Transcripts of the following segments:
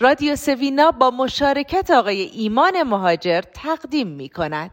رادیو سوینا با مشارکت آقای ایمان مهاجر تقدیم می کند.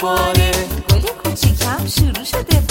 دوباره. گل کوچیکم شروع شده.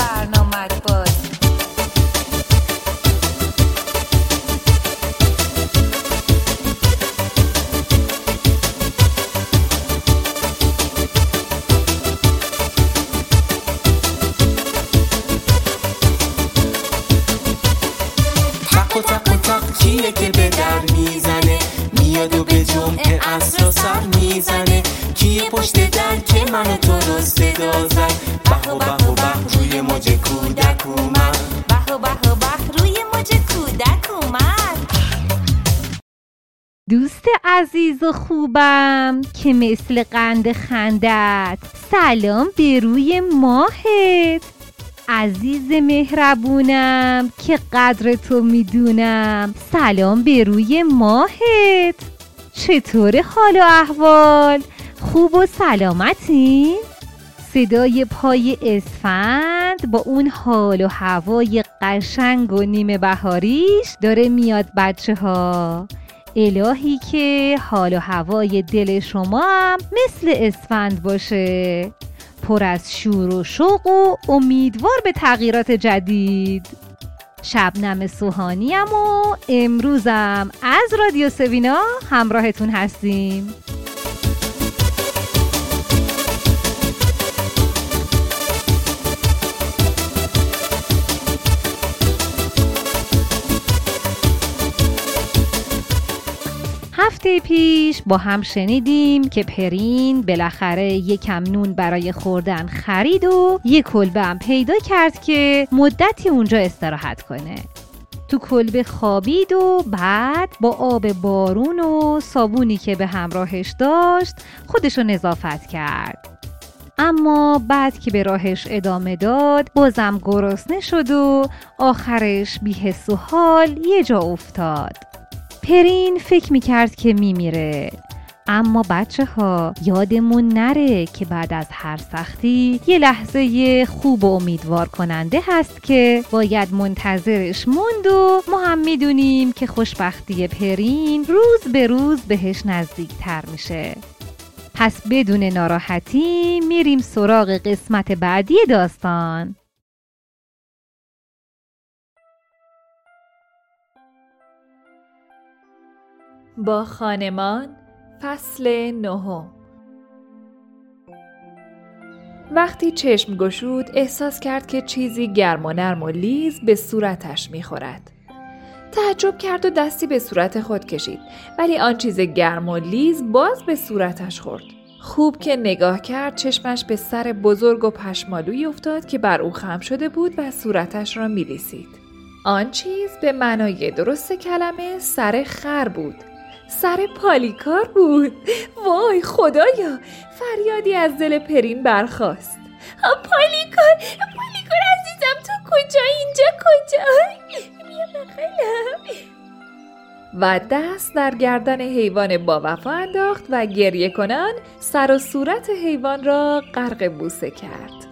عزیز و خوبم که مثل قند خندت. سلام به روی ماهت. عزیز مهربونم که قدر تو می‌دونم. سلام به روی ماهت. چطور حال و احوال؟ خوب و سلامتین صدای پای اسفند با اون حال و هوای قشنگ و نیمه بهاریش داره میاد بچه ها الهی که حال و هوای دل شما هم مثل اسفند باشه. پر از شور و شوق و امیدوار به تغییرات جدید. شبنم سوهانیم و امروزم از رادیو سوینا همراهتون هستیم. هفته پیش با هم شنیدیم که پرین بالاخره یکم نون برای خوردن خرید و یه کلبه هم پیدا کرد که مدتی اونجا استراحت کنه. تو کلبه خوابید و بعد با آب بارون و صابونی که به همراهش داشت خودشو نظافت کرد. اما بعد که به راهش ادامه داد بازم گرسنه شد و آخرش بیحس و حال یه جا افتاد. پرین فکر می‌کرد که میمیره. اما بچه ها یادمون نره که بعد از هر سختی یه لحظه خوب و امیدوار کننده هست که باید منتظرش موند و ما هم می‌دونیم که خوشبختی پرین روز به روز بهش نزدیکتر میشه. پس بدون ناراحتی میریم سراغ قسمت بعدی داستان. با خانمان فصل نهم وقتی چشم گشود احساس کرد که چیزی گرم و نرم و لیز به صورتش می‌خورد. تعجب کرد و دستی به صورت خود کشید ولی آن چیز گرم و لیز باز به صورتش خورد. خوب که نگاه کرد چشمش به سر بزرگ و پشمالوی افتاد که بر او خم شده بود و صورتش را میلیسید. آن چیز به معنای درست کلمه سر خر بود سر پالیکار بود. وای خدایا فریادی از دل پرین برخاست. پالیکار پالیکار عزیزم تو کجا اینجا کجا بیا بخیلم و دست در گردن حیوان با وفا انداخت و گریه کنان سر و صورت حیوان را غرق بوسه کرد.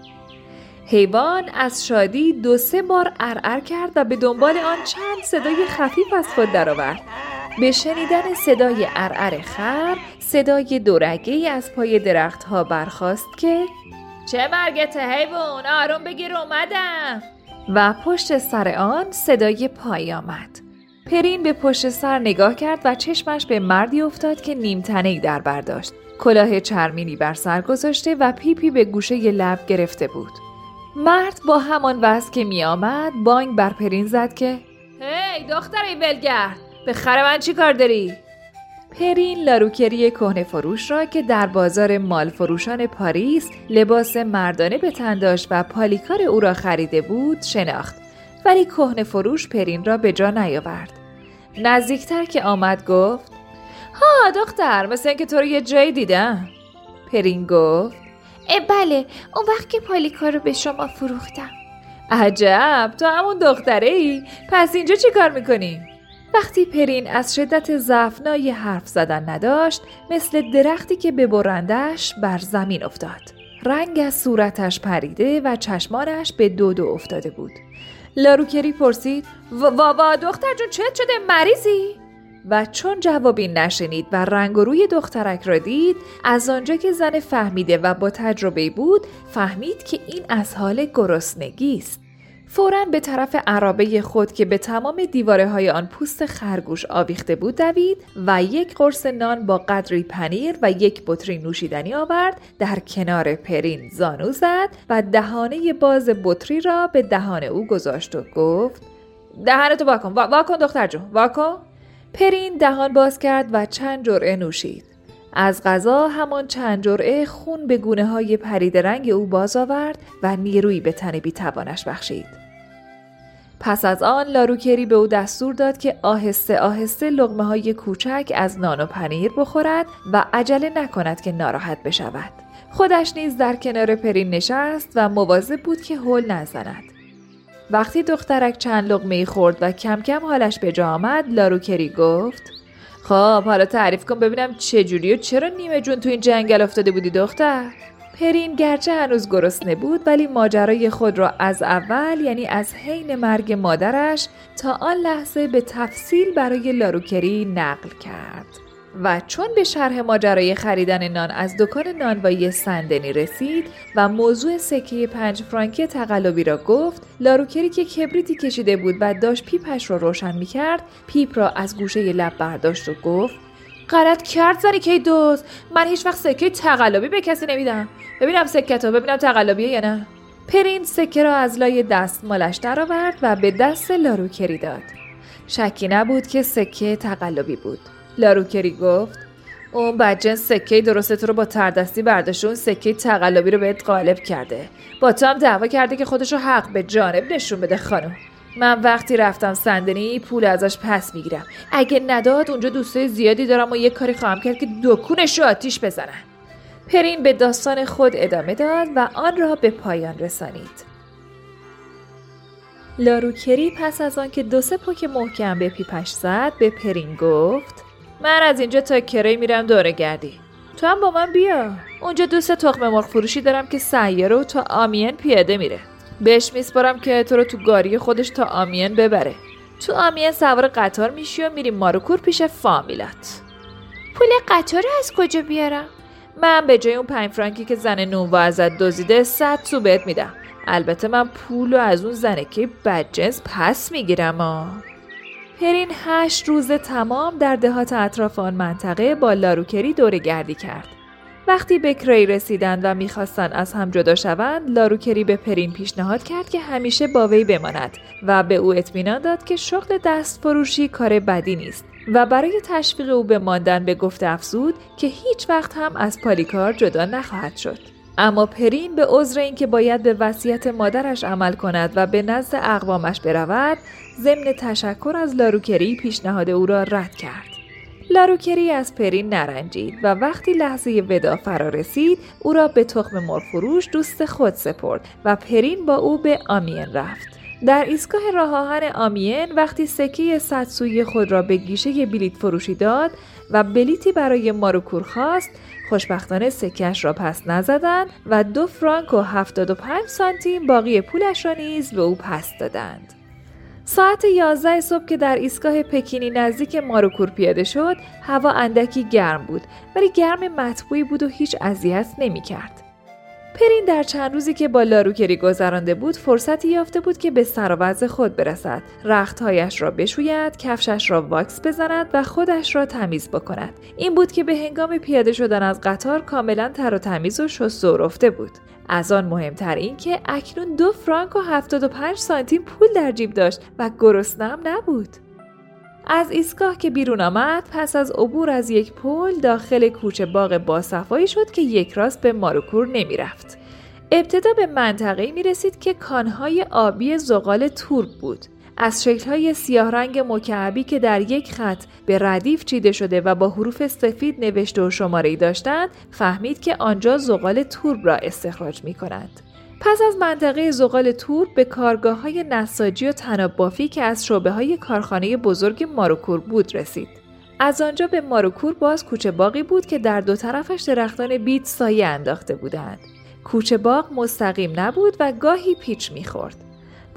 حیوان از شادی دو سه بار ارعر کرد و به دنبال آن چند صدای خفیف از خود درآورد. به شنیدن صدای ارعر خر صدای دورگه از پای درخت ها برخواست که چه مرگت حیوان؟ آروم بگیر اومدم. و پشت سر آن صدای پای آمد. پرین به پشت سر نگاه کرد و چشمش به مردی افتاد که نیمتنه در برداشت کلاه چرمینی بر سر گذاشته و پیپی به گوشه لب گرفته بود. مرد با همان وز که می آمد بانگ بر پرین زد که هی دختر ولگرد. به خر من چی کار داری؟ پرین لاروکری کهنه فروش را که در بازار مال فروشان پاریس لباس مردانه به تن داشت و پالیکار او را خریده بود شناخت. ولی کهنه فروش پرین را به جا نیاورد. نزدیکتر که آمد گفت ها دختر مثل اینکه تو رو یه جایی دیدم. پرین گفت اه بله اون وقت که پالیکار رو به شما فروختم. عجب تو همون دختره ای. پس اینجا چی کار می‌کنی؟ وقتی پرین از شدت ضعفنای حرف زدن نداشت مثل درختی که ببرندش بر زمین افتاد. رنگ از صورتش پریده و چشمانش به دو دو افتاده بود. لاروکری پرسید و دختر جون چت شده؟ مریضی؟ و چون جوابی نشنید و رنگ و روی دخترک را دید از آنجا که زن فهمیده و با تجربه بود فهمید که این از حال گرسنگی است. فورا به طرف عرابه خود که به تمام دیواره های آن پوست خرگوش آویخته بود دوید و یک قرص نان با قدری پنیر و یک بطری نوشیدنی آورد در کنار پرین زانو زد و دهانه باز بطری را به دهان او گذاشت و گفت دهانتو واکن واکن دختر جون واکن پرین دهان باز کرد و چند جرعه نوشید. از غذا همان چند جرعه خون به گونه های پرید رنگ او باز آورد و نیروی به تن بیتوانش بخشید. پس از آن لاروکری به او دستور داد که آهسته آهسته لغمه های کوچک از نان و پنیر بخورد و عجله نکند که ناراحت بشود. خودش نیز در کنار پرین نشست و مواظب بود که هول نزند. وقتی دخترک چند لغمه خورد و کم کم حالش به جا آمد لاروکری گفت خب حالا تعریف کن ببینم چجوری و چرا نیمه جون تو این جنگل افتاده بودی دختر؟ پرین گرچه هنوز گرسنه بود ولی ماجرای خود را از اول یعنی از حین مرگ مادرش تا آن لحظه به تفصیل برای لاروکری نقل کرد. و چون به شرح ماجرای خریدن نان از دکان نانوایی سندنی رسید و موضوع سکه پنج فرانکی تقلبی را گفت لاروکری که کبریتی کشیده بود و داشت پیپش را روشن می کرد پیپ را از گوشه لب برداشت و گفت غلط کرد زنی که دوست من هیچ وقت سکه تقلبی به کسی نمیدم. ببینم سکه تو ببینم تقلبیه یا نه. پرین سکه را از لای دستمالش درآورد و به دست لاروکری داد. شکی نبود که سکه تقلبی بود. لاروکری گفت. اون بجن سکه درست تو رو با تردستی برداشته اون سکه تقلبی رو بهت غالب کرده. با تو هم دعوا کرده که خودش رو حق به جانب نشون بده خانم. من وقتی رفتم سندنی پول ازش پس می‌گیرم. اگه نداد اونجا دوستای زیادی دارم و یه کاری خواهم کرد که دکونش رو آتیش بزنن. پرین به داستان خود ادامه داد و آن را به پایان رسانید. لاروکری پس از آنکه دو سه پوک محکم به پیپش زد به پرین گفت من از اینجا تا کری میرم دوره گردی. تو هم با من بیا. اونجا دوست تخم مرغ فروشی دارم که سیاره و تا آمین پیاده میره. بهش میسپارم که تو رو تو گاری خودش تا آمین ببره. تو آمین سوار قطار میشی و میریم ماروکور پیش فامیلات. پول قطار از کجا بیارم؟ من به جای اون پنج فرانکی که زن نونوا ازت دزدیده صد تو بهت میدم. البته من پول رو از اون زنه که بدجنس پس می‌گیرم آ پرین هشت روز تمام در دهات اطراف آن منطقه با لاروکری دور گردی کرد. وقتی به کری رسیدند و می‌خواستند از هم جدا شوند لاروکری به پرین پیشنهاد کرد که همیشه با وی بماند و به او اطمینان داد که شغل دست فروشی کار بدی نیست و برای تشویق او به ماندن به گفت افزود که هیچ وقت هم از پالیکار جدا نخواهد شد. اما پرین به عذر اینکه باید به وصیت مادرش عمل کند و به نزد اقوامش برود ضمن تشکر از لاروکری پیشنهاد او را رد کرد لاروکری از پرین نرنجید و وقتی لحظه ودا فرا رسید او را به تخم مرفروش دوست خود سپرد و پرین با او به آمین رفت در ایستگاه راه آهن آمین وقتی سکه صد خود را به گیشه بلیت فروشی داد و بلیتی برای ماروکور خواست خوشبختانه سکش را پس نزدند و دو فرانک و هفتاد و پنج سانتیم باقی پولش را نیز به او پس دادند. ساعت 11 صبح که در ایستگاه پکینی نزدیک ماروکور پیاده شد هوا اندکی گرم بود ولی گرم مطبوعی بود و هیچ اذیت نمی‌کرد. پرین در چند روزی که با لاروکری گذرانده بود فرصتی یافته بود که به سر خود برسد. رختهایش را بشوید کفشش را واکس بزند و خودش را تمیز بکند. این بود که به هنگام پیاده شدن از قطار کاملا تر و تمیز و شست و رفته بود. از آن مهمتر این که اکنون دو فرانک و 75 سانتیم پول در جیب داشت و گرسنم نبود از ایستگاه که بیرون آمد پس از عبور از یک پل داخل کوچه باغ باصفایی شد که یک راست به ماروکور نمی‌رفت. ابتدا به منطقه می رسید که کانهای آبی زغال تورب بود. از شکلهای سیاه رنگ مکعبی که در یک خط به ردیف چیده شده و با حروف سفید نوشته و شماره داشتند فهمید که آنجا زغال تورب را استخراج می کنند. پس از منطقه زغال تورب به کارگاه های نساجی و تناب بافی که از شعبه های کارخانه بزرگ ماروکور بود رسید. از آنجا به ماروکور باز کوچه باقی بود که در دو طرفش درختان بیت سایه انداخته بودند. کوچه باغ مستقیم نبود و گاهی پیچ می‌خورد.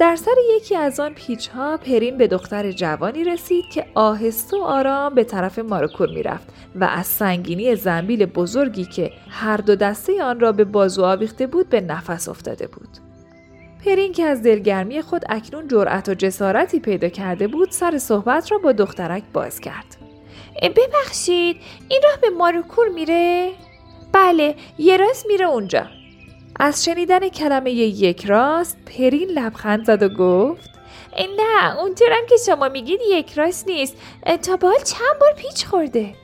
در سر یکی از آن پیچ ها پرین به دختر جوانی رسید که آهسته و آرام به طرف ماروکور می‌رفت و از سنگینی زنبیل بزرگی که هر دو دسته آن را به بازو آویخته بود به نفس افتاده بود. پرین که از دلگرمی خود اکنون جرأت و جسارتی پیدا کرده بود سر صحبت را با دخترک باز کرد. ببخشید این راه به ماروکور میره؟ بله یه راست میره اونجا. از شنیدن کلمه یک راست پرین لبخند زد و گفت نه اونطورم که شما میگید یک راست نیست. تا بال چند بار پیچ خورده.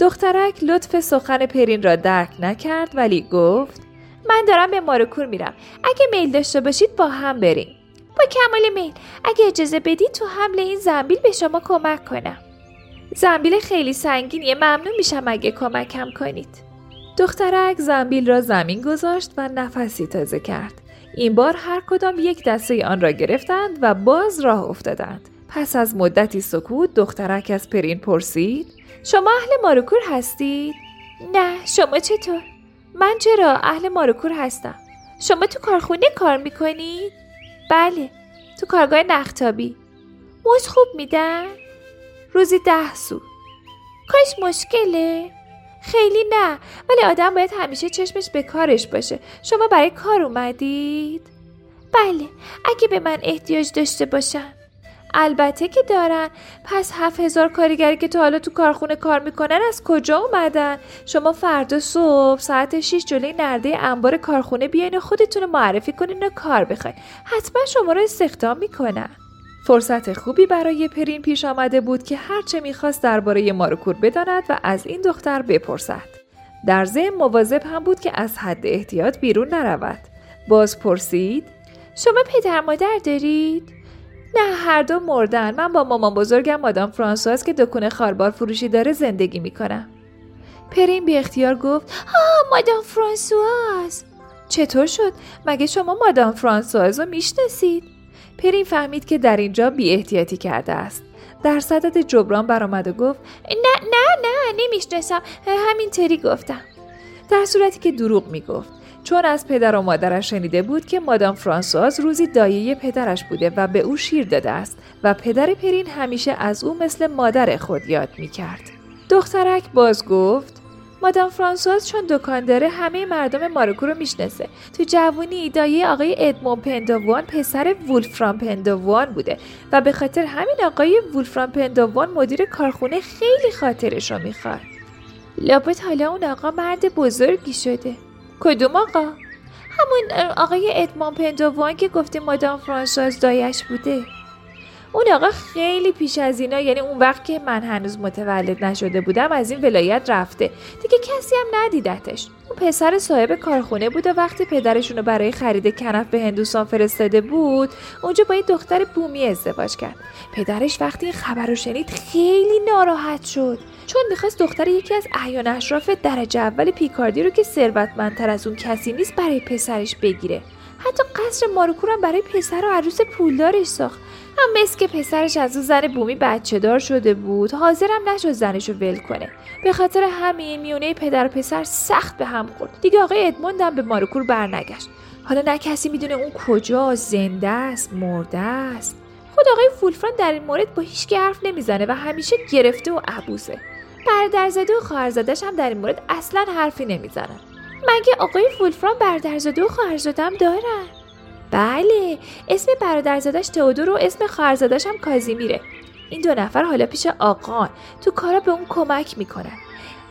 دخترک لطف سخن پرین را درک نکرد ولی گفت من دارم به ماروکور میرم. اگه میل داشته باشید با هم بریم. با کمال میل. اگه اجازه بدید تو حمل این زنبیل به شما کمک کنم. زنبیل خیلی سنگینیه. ممنون میشم اگه کمکم کنید. دخترک زنبیل را زمین گذاشت و نفسی تازه کرد. این بار هر کدام یک دسته آن را گرفتند و باز راه افتادند. پس از مدتی سکوت دخترک از پرین پرسید شما اهل ماروکور هستید؟ نه شما چطور؟ من چرا اهل ماروکور هستم شما تو کارخونه کار می‌کنید؟ بله تو کارگاه نختابی موز خوب میدن؟ روزی ده سو کاش مشکله؟ خیلی نه. ولی آدم باید همیشه چشمش به کارش باشه. شما برای کار اومدید؟ بله. اگه به من احتیاج داشته باشن. البته که دارن. پس هفت هزار کارگری که تا حالا تو کارخونه کار می‌کنن از کجا اومدن؟ شما فردا صبح ساعت 6 جلوی نرده انبار کارخونه بیاین و خودتون معرفی کنین و کار بخواین. حتما شما رو استخدام می‌کنن. فرصت خوبی برای پرین پیش آمده بود که هرچه می‌خواست درباره ماروکور بداند و از این دختر بپرسد. در ضمن مواظب هم بود که از حد احتیاط بیرون نرود. باز پرسید شما پدر مادر دارید؟ نه هر دو مردن من با مامان بزرگم مادام فرانسواز که دکون خاربار فروشی داره زندگی می‌کنم پرین بی اختیار گفت آه مادام فرانسواز چطور شد؟ مگه شما مادام فرانسواز رو می‌شناسید؟ پرین فهمید که در اینجا بی احتیاطی کرده است. در صدد جبران برآمد و گفت نه نه نه نمی‌شناسم همینطوری گفتم در صورتی که دروغ می‌گفت چون از پدر و مادرش شنیده بود که مادام فرانسواز روزی دایه پدرش بوده و به او شیر داده است و پدر پرین همیشه از او مثل مادر خود یاد می‌کرد. دخترک باز گفت مادام فرانسواز چون دکان داره همه مردم ماروکو رو می‌شناسه. تو جوونی دایه آقای ادمون پندوان پسر وولفرام پندوان بوده و به خاطر همین آقای وولفرام پندوان مدیر کارخونه خیلی خاطرش رو می‌خواد. لابد حالا اون آقا مرد بزرگی شده. کدوم آقا؟ همون آقای ادمون پندوان که گفتیم مادام فرانسواز دایش بوده. اون آقا خیلی پیش از اینا یعنی اون وقت که من هنوز متولد نشده بودم از این ولایت رفته. دیگه کسی هم ندیدتش. اون پسر صاحب کارخونه بود و وقتی پدرشونو برای خرید کنف به هندوستان فرستاده بود اونجا با یه دختر بومی ازدواج کرد. پدرش وقتی این خبر رو شنید خیلی ناراحت شد. چون می‌خواست دختر یکی از احیان اشراف درجه اول پیکاردی رو که ثروتمندتر از اون کسی نیست برای پسرش بگیره. حتی قصر ماروکورم برای پسر و عروس پولدارش ساخت. هم مثل که پسرش از اون زن بومی بچه دار شده بود حاضرم نشد زنشو ول کنه. به خاطر همین میونه پدر و پسر سخت به هم خورد. دیگه آقای ادموند به ماروکور برنگشت. حالا نه کسی می‌دونه اون کجا زنده است مرده است. خود آقای فولفران در این مورد با هیچ حرف نمی‌زنه و همیشه گرفته و عبوسه. برادرزاده و خواهرزادش هم در این مورد اصلا حرفی نمی‌زنن. مگه آقای فولفران برادرزاده و خواهرزاده هم دارن بله اسم برادرزادش تئودور و اسم خواهرزادش هم کازیمیره. این دو نفر حالا پیش آقان تو کارا به اون کمک می‌کنن.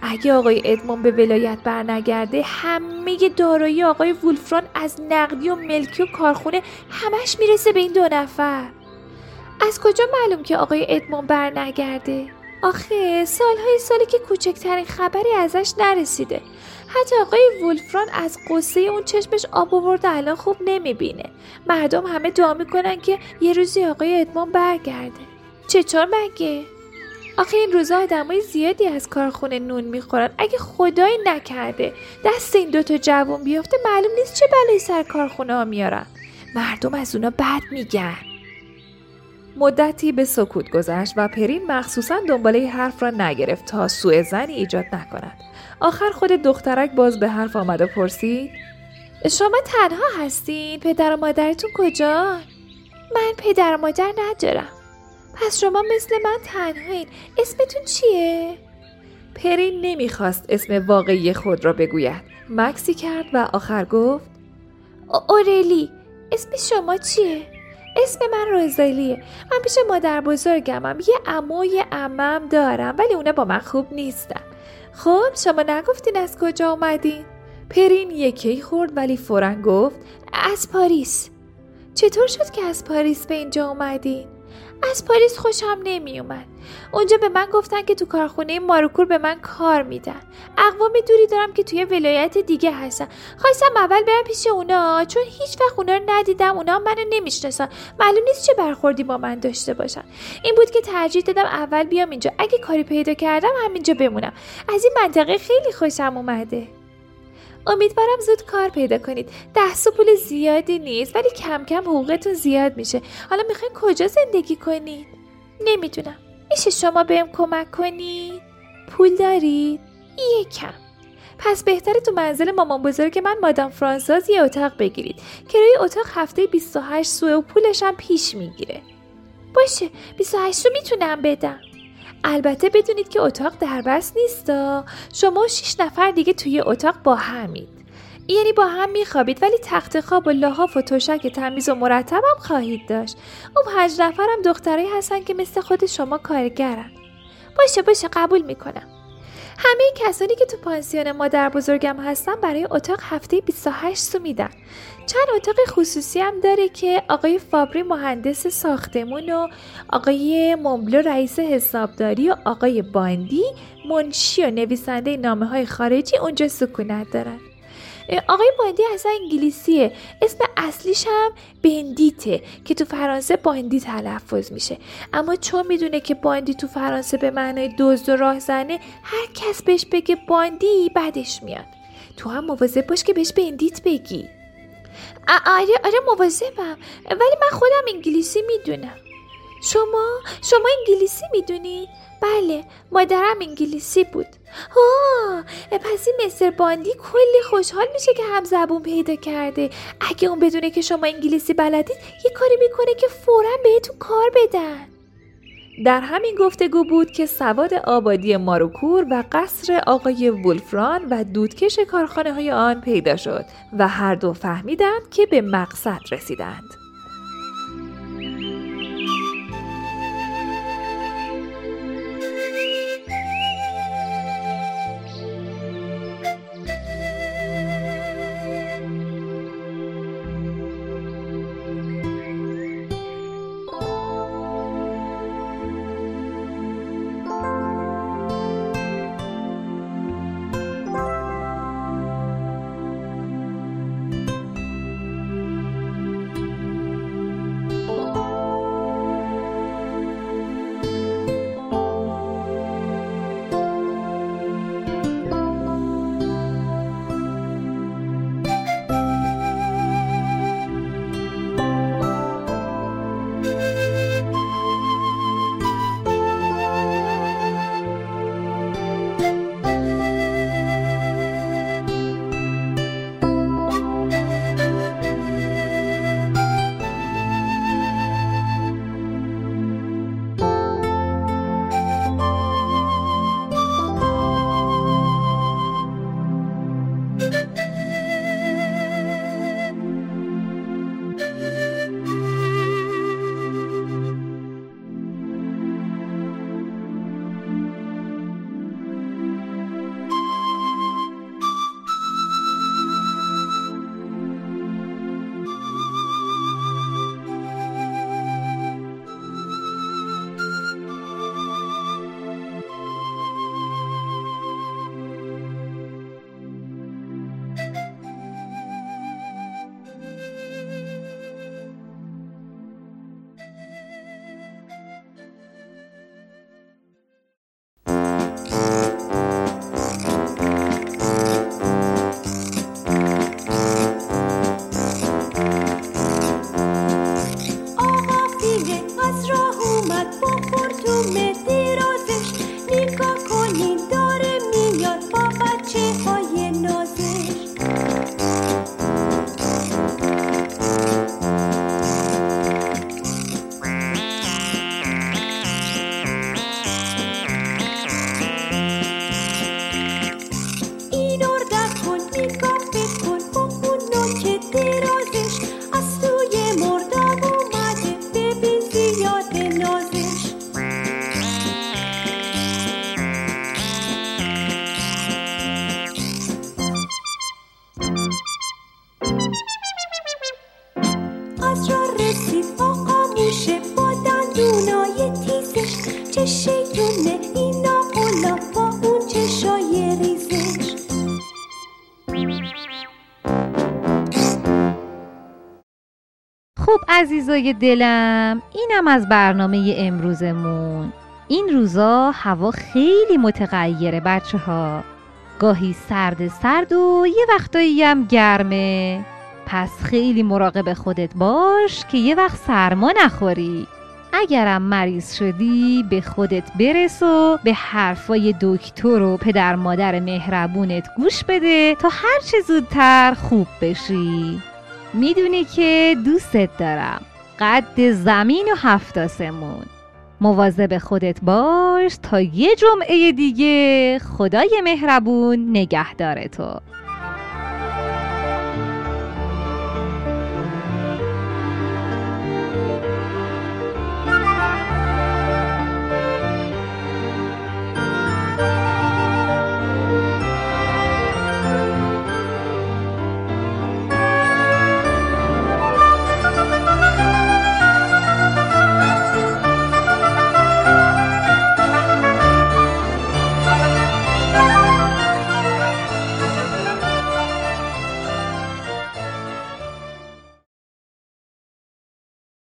اگه آقای ادمون به ولایت برنگرده همه دارایی آقای وولفران از نقدی و ملکی و کارخونه همش می‌رسه به این دو نفر. از کجا معلوم که آقای ادمون بر نگرده؟ آخه سالهای سالی که کوچکترین خبری ازش نرسیده. حتی آقای وولفران از قصه اون چشمش آب آورده الان خوب نمی‌بینه. مردم همه دعا می‌کنن که یه روزی آقای ادمان برگرده. چطور مگه؟ آخه این روزا آدمای زیادی از کارخونه نون می‌خورن. اگه خدایی نکرده دست این دوتا جوون بیفته معلوم نیست چه بلایی سر کارخونه ها میارن. مردم از اونا بد میگن. مدتی به سکوت گذشت و پرین مخصوصا دنباله حرف را نگرفت تا سوء زنی ایجاد نکند. آخر خود دخترک باز به حرف آمد و پرسید شما تنها هستین؟ پدر و مادرتون کجا؟ من پدر و مادر ندارم پس شما مثل من تنهایین اسمتون چیه؟ پرین نمی‌خواست اسم واقعی خود را بگوید مکسی کرد و آخر گفت اورلی اسم شما چیه؟ اسم من روزالیه من پیش مادر بزرگمم یه امو یه امم دارم ولی اونا با من خوب نیستن خب شما نگفتین از کجا اومدین؟ پرین یکی خورد ولی فورا گفت از پاریس چطور شد که از پاریس به اینجا اومدین؟ از پاریس خوشم نمی اومد. اونجا به من گفتن که تو کارخونه ماروکور به من کار میدن. اقوام دوری دارم که توی ولایت دیگه هستن. خواستم اول برم پیش اونا چون هیچ وقت اونا رو ندیدم. اونا منو نمی‌شناسن. معلوم نیست چه برخوردی با من داشته باشن. این بود که ترجیح دادم اول بیام اینجا. اگه کاری پیدا کردم همینجا بمونم. از این منطقه خیلی خوشم اومده. امیدوارم زود کار پیدا کنید ده سو پول زیادی نیست ولی کم کم حقوقتون زیاد میشه حالا می‌خواین کجا زندگی کنید نمی‌دونم میشه شما بهم کمک کنید پول دارید یکم. پس بهتره تو منزل مامان بزرگ من مادام فرانساز یه اتاق بگیرید. کرایه اتاق هفته 28 سو و پولش هم پیش می‌گیره. باشه 28 سو می‌تونم بدم. البته بدونید که اتاق دربست نیستا شما و شیش نفر دیگه توی اتاق با همید. یعنی با هم میخوابید ولی تخت خواب و لحاف و تشک تمیز و مرتب هم خواهید داشت. اون پنج نفرم دخترایی هستن که مثل خود شما کارگرن. باشه باشه قبول می‌کنم. همه کسانی که تو پانسیون مادر بزرگم هستن برای اتاق هفته 28 سو میدن. چند اتاق خصوصی هم داره که آقای فابری مهندس ساختمون و آقای ممبلو رئیس حسابداری و آقای باندی منشی و نویسنده نامه های خارجی اونجا سکونت دارن. آقای باندی اصلا انگلیسیه. اسم اصلیش هم بندیته که تو فرانسه باندی تلفظ میشه. اما چون می‌دونه که باندی تو فرانسه به معنای دزد و راهزنه هر کس بهش بگه باندی بعدش میاد. تو هم مواظب باش که بهش بندیت بگی. آره آره مواظبم. ولی من خودم انگلیسی می‌دونم. شما شما انگلیسی می‌دونی؟ بله مادرم انگلیسی بود. ها پس این مستر باندی کلی خوشحال میشه که هم زبون پیدا کرده اگه اون بدونه که شما انگلیسی بلدید یه کاری می‌کنه که فورا بهتون کار بدن در همین گفتگو بود که سواد آبادی ماروکور و قصر آقای وولفران و دودکش کارخانه های آن پیدا شد و هر دو فهمیدند که به مقصد رسیدند. عزیزای دلم اینم از برنامه امروزمون. این روزا هوا خیلی متغیره بچه ها گاهی سرد سرد و یه وقتایی هم گرمه. پس خیلی مراقب خودت باش که یه وقت سرما نخوری. اگرم مریض شدی به خودت برس و به حرفای دکتر و پدر مادر مهربونت گوش بده تا هر چه زودتر خوب بشی. می‌دونی که دوستت دارم. قد زمین و هفت آسمون مواظب خودت باش تا یه جمعه دیگه خدای مهربون نگهدار تو.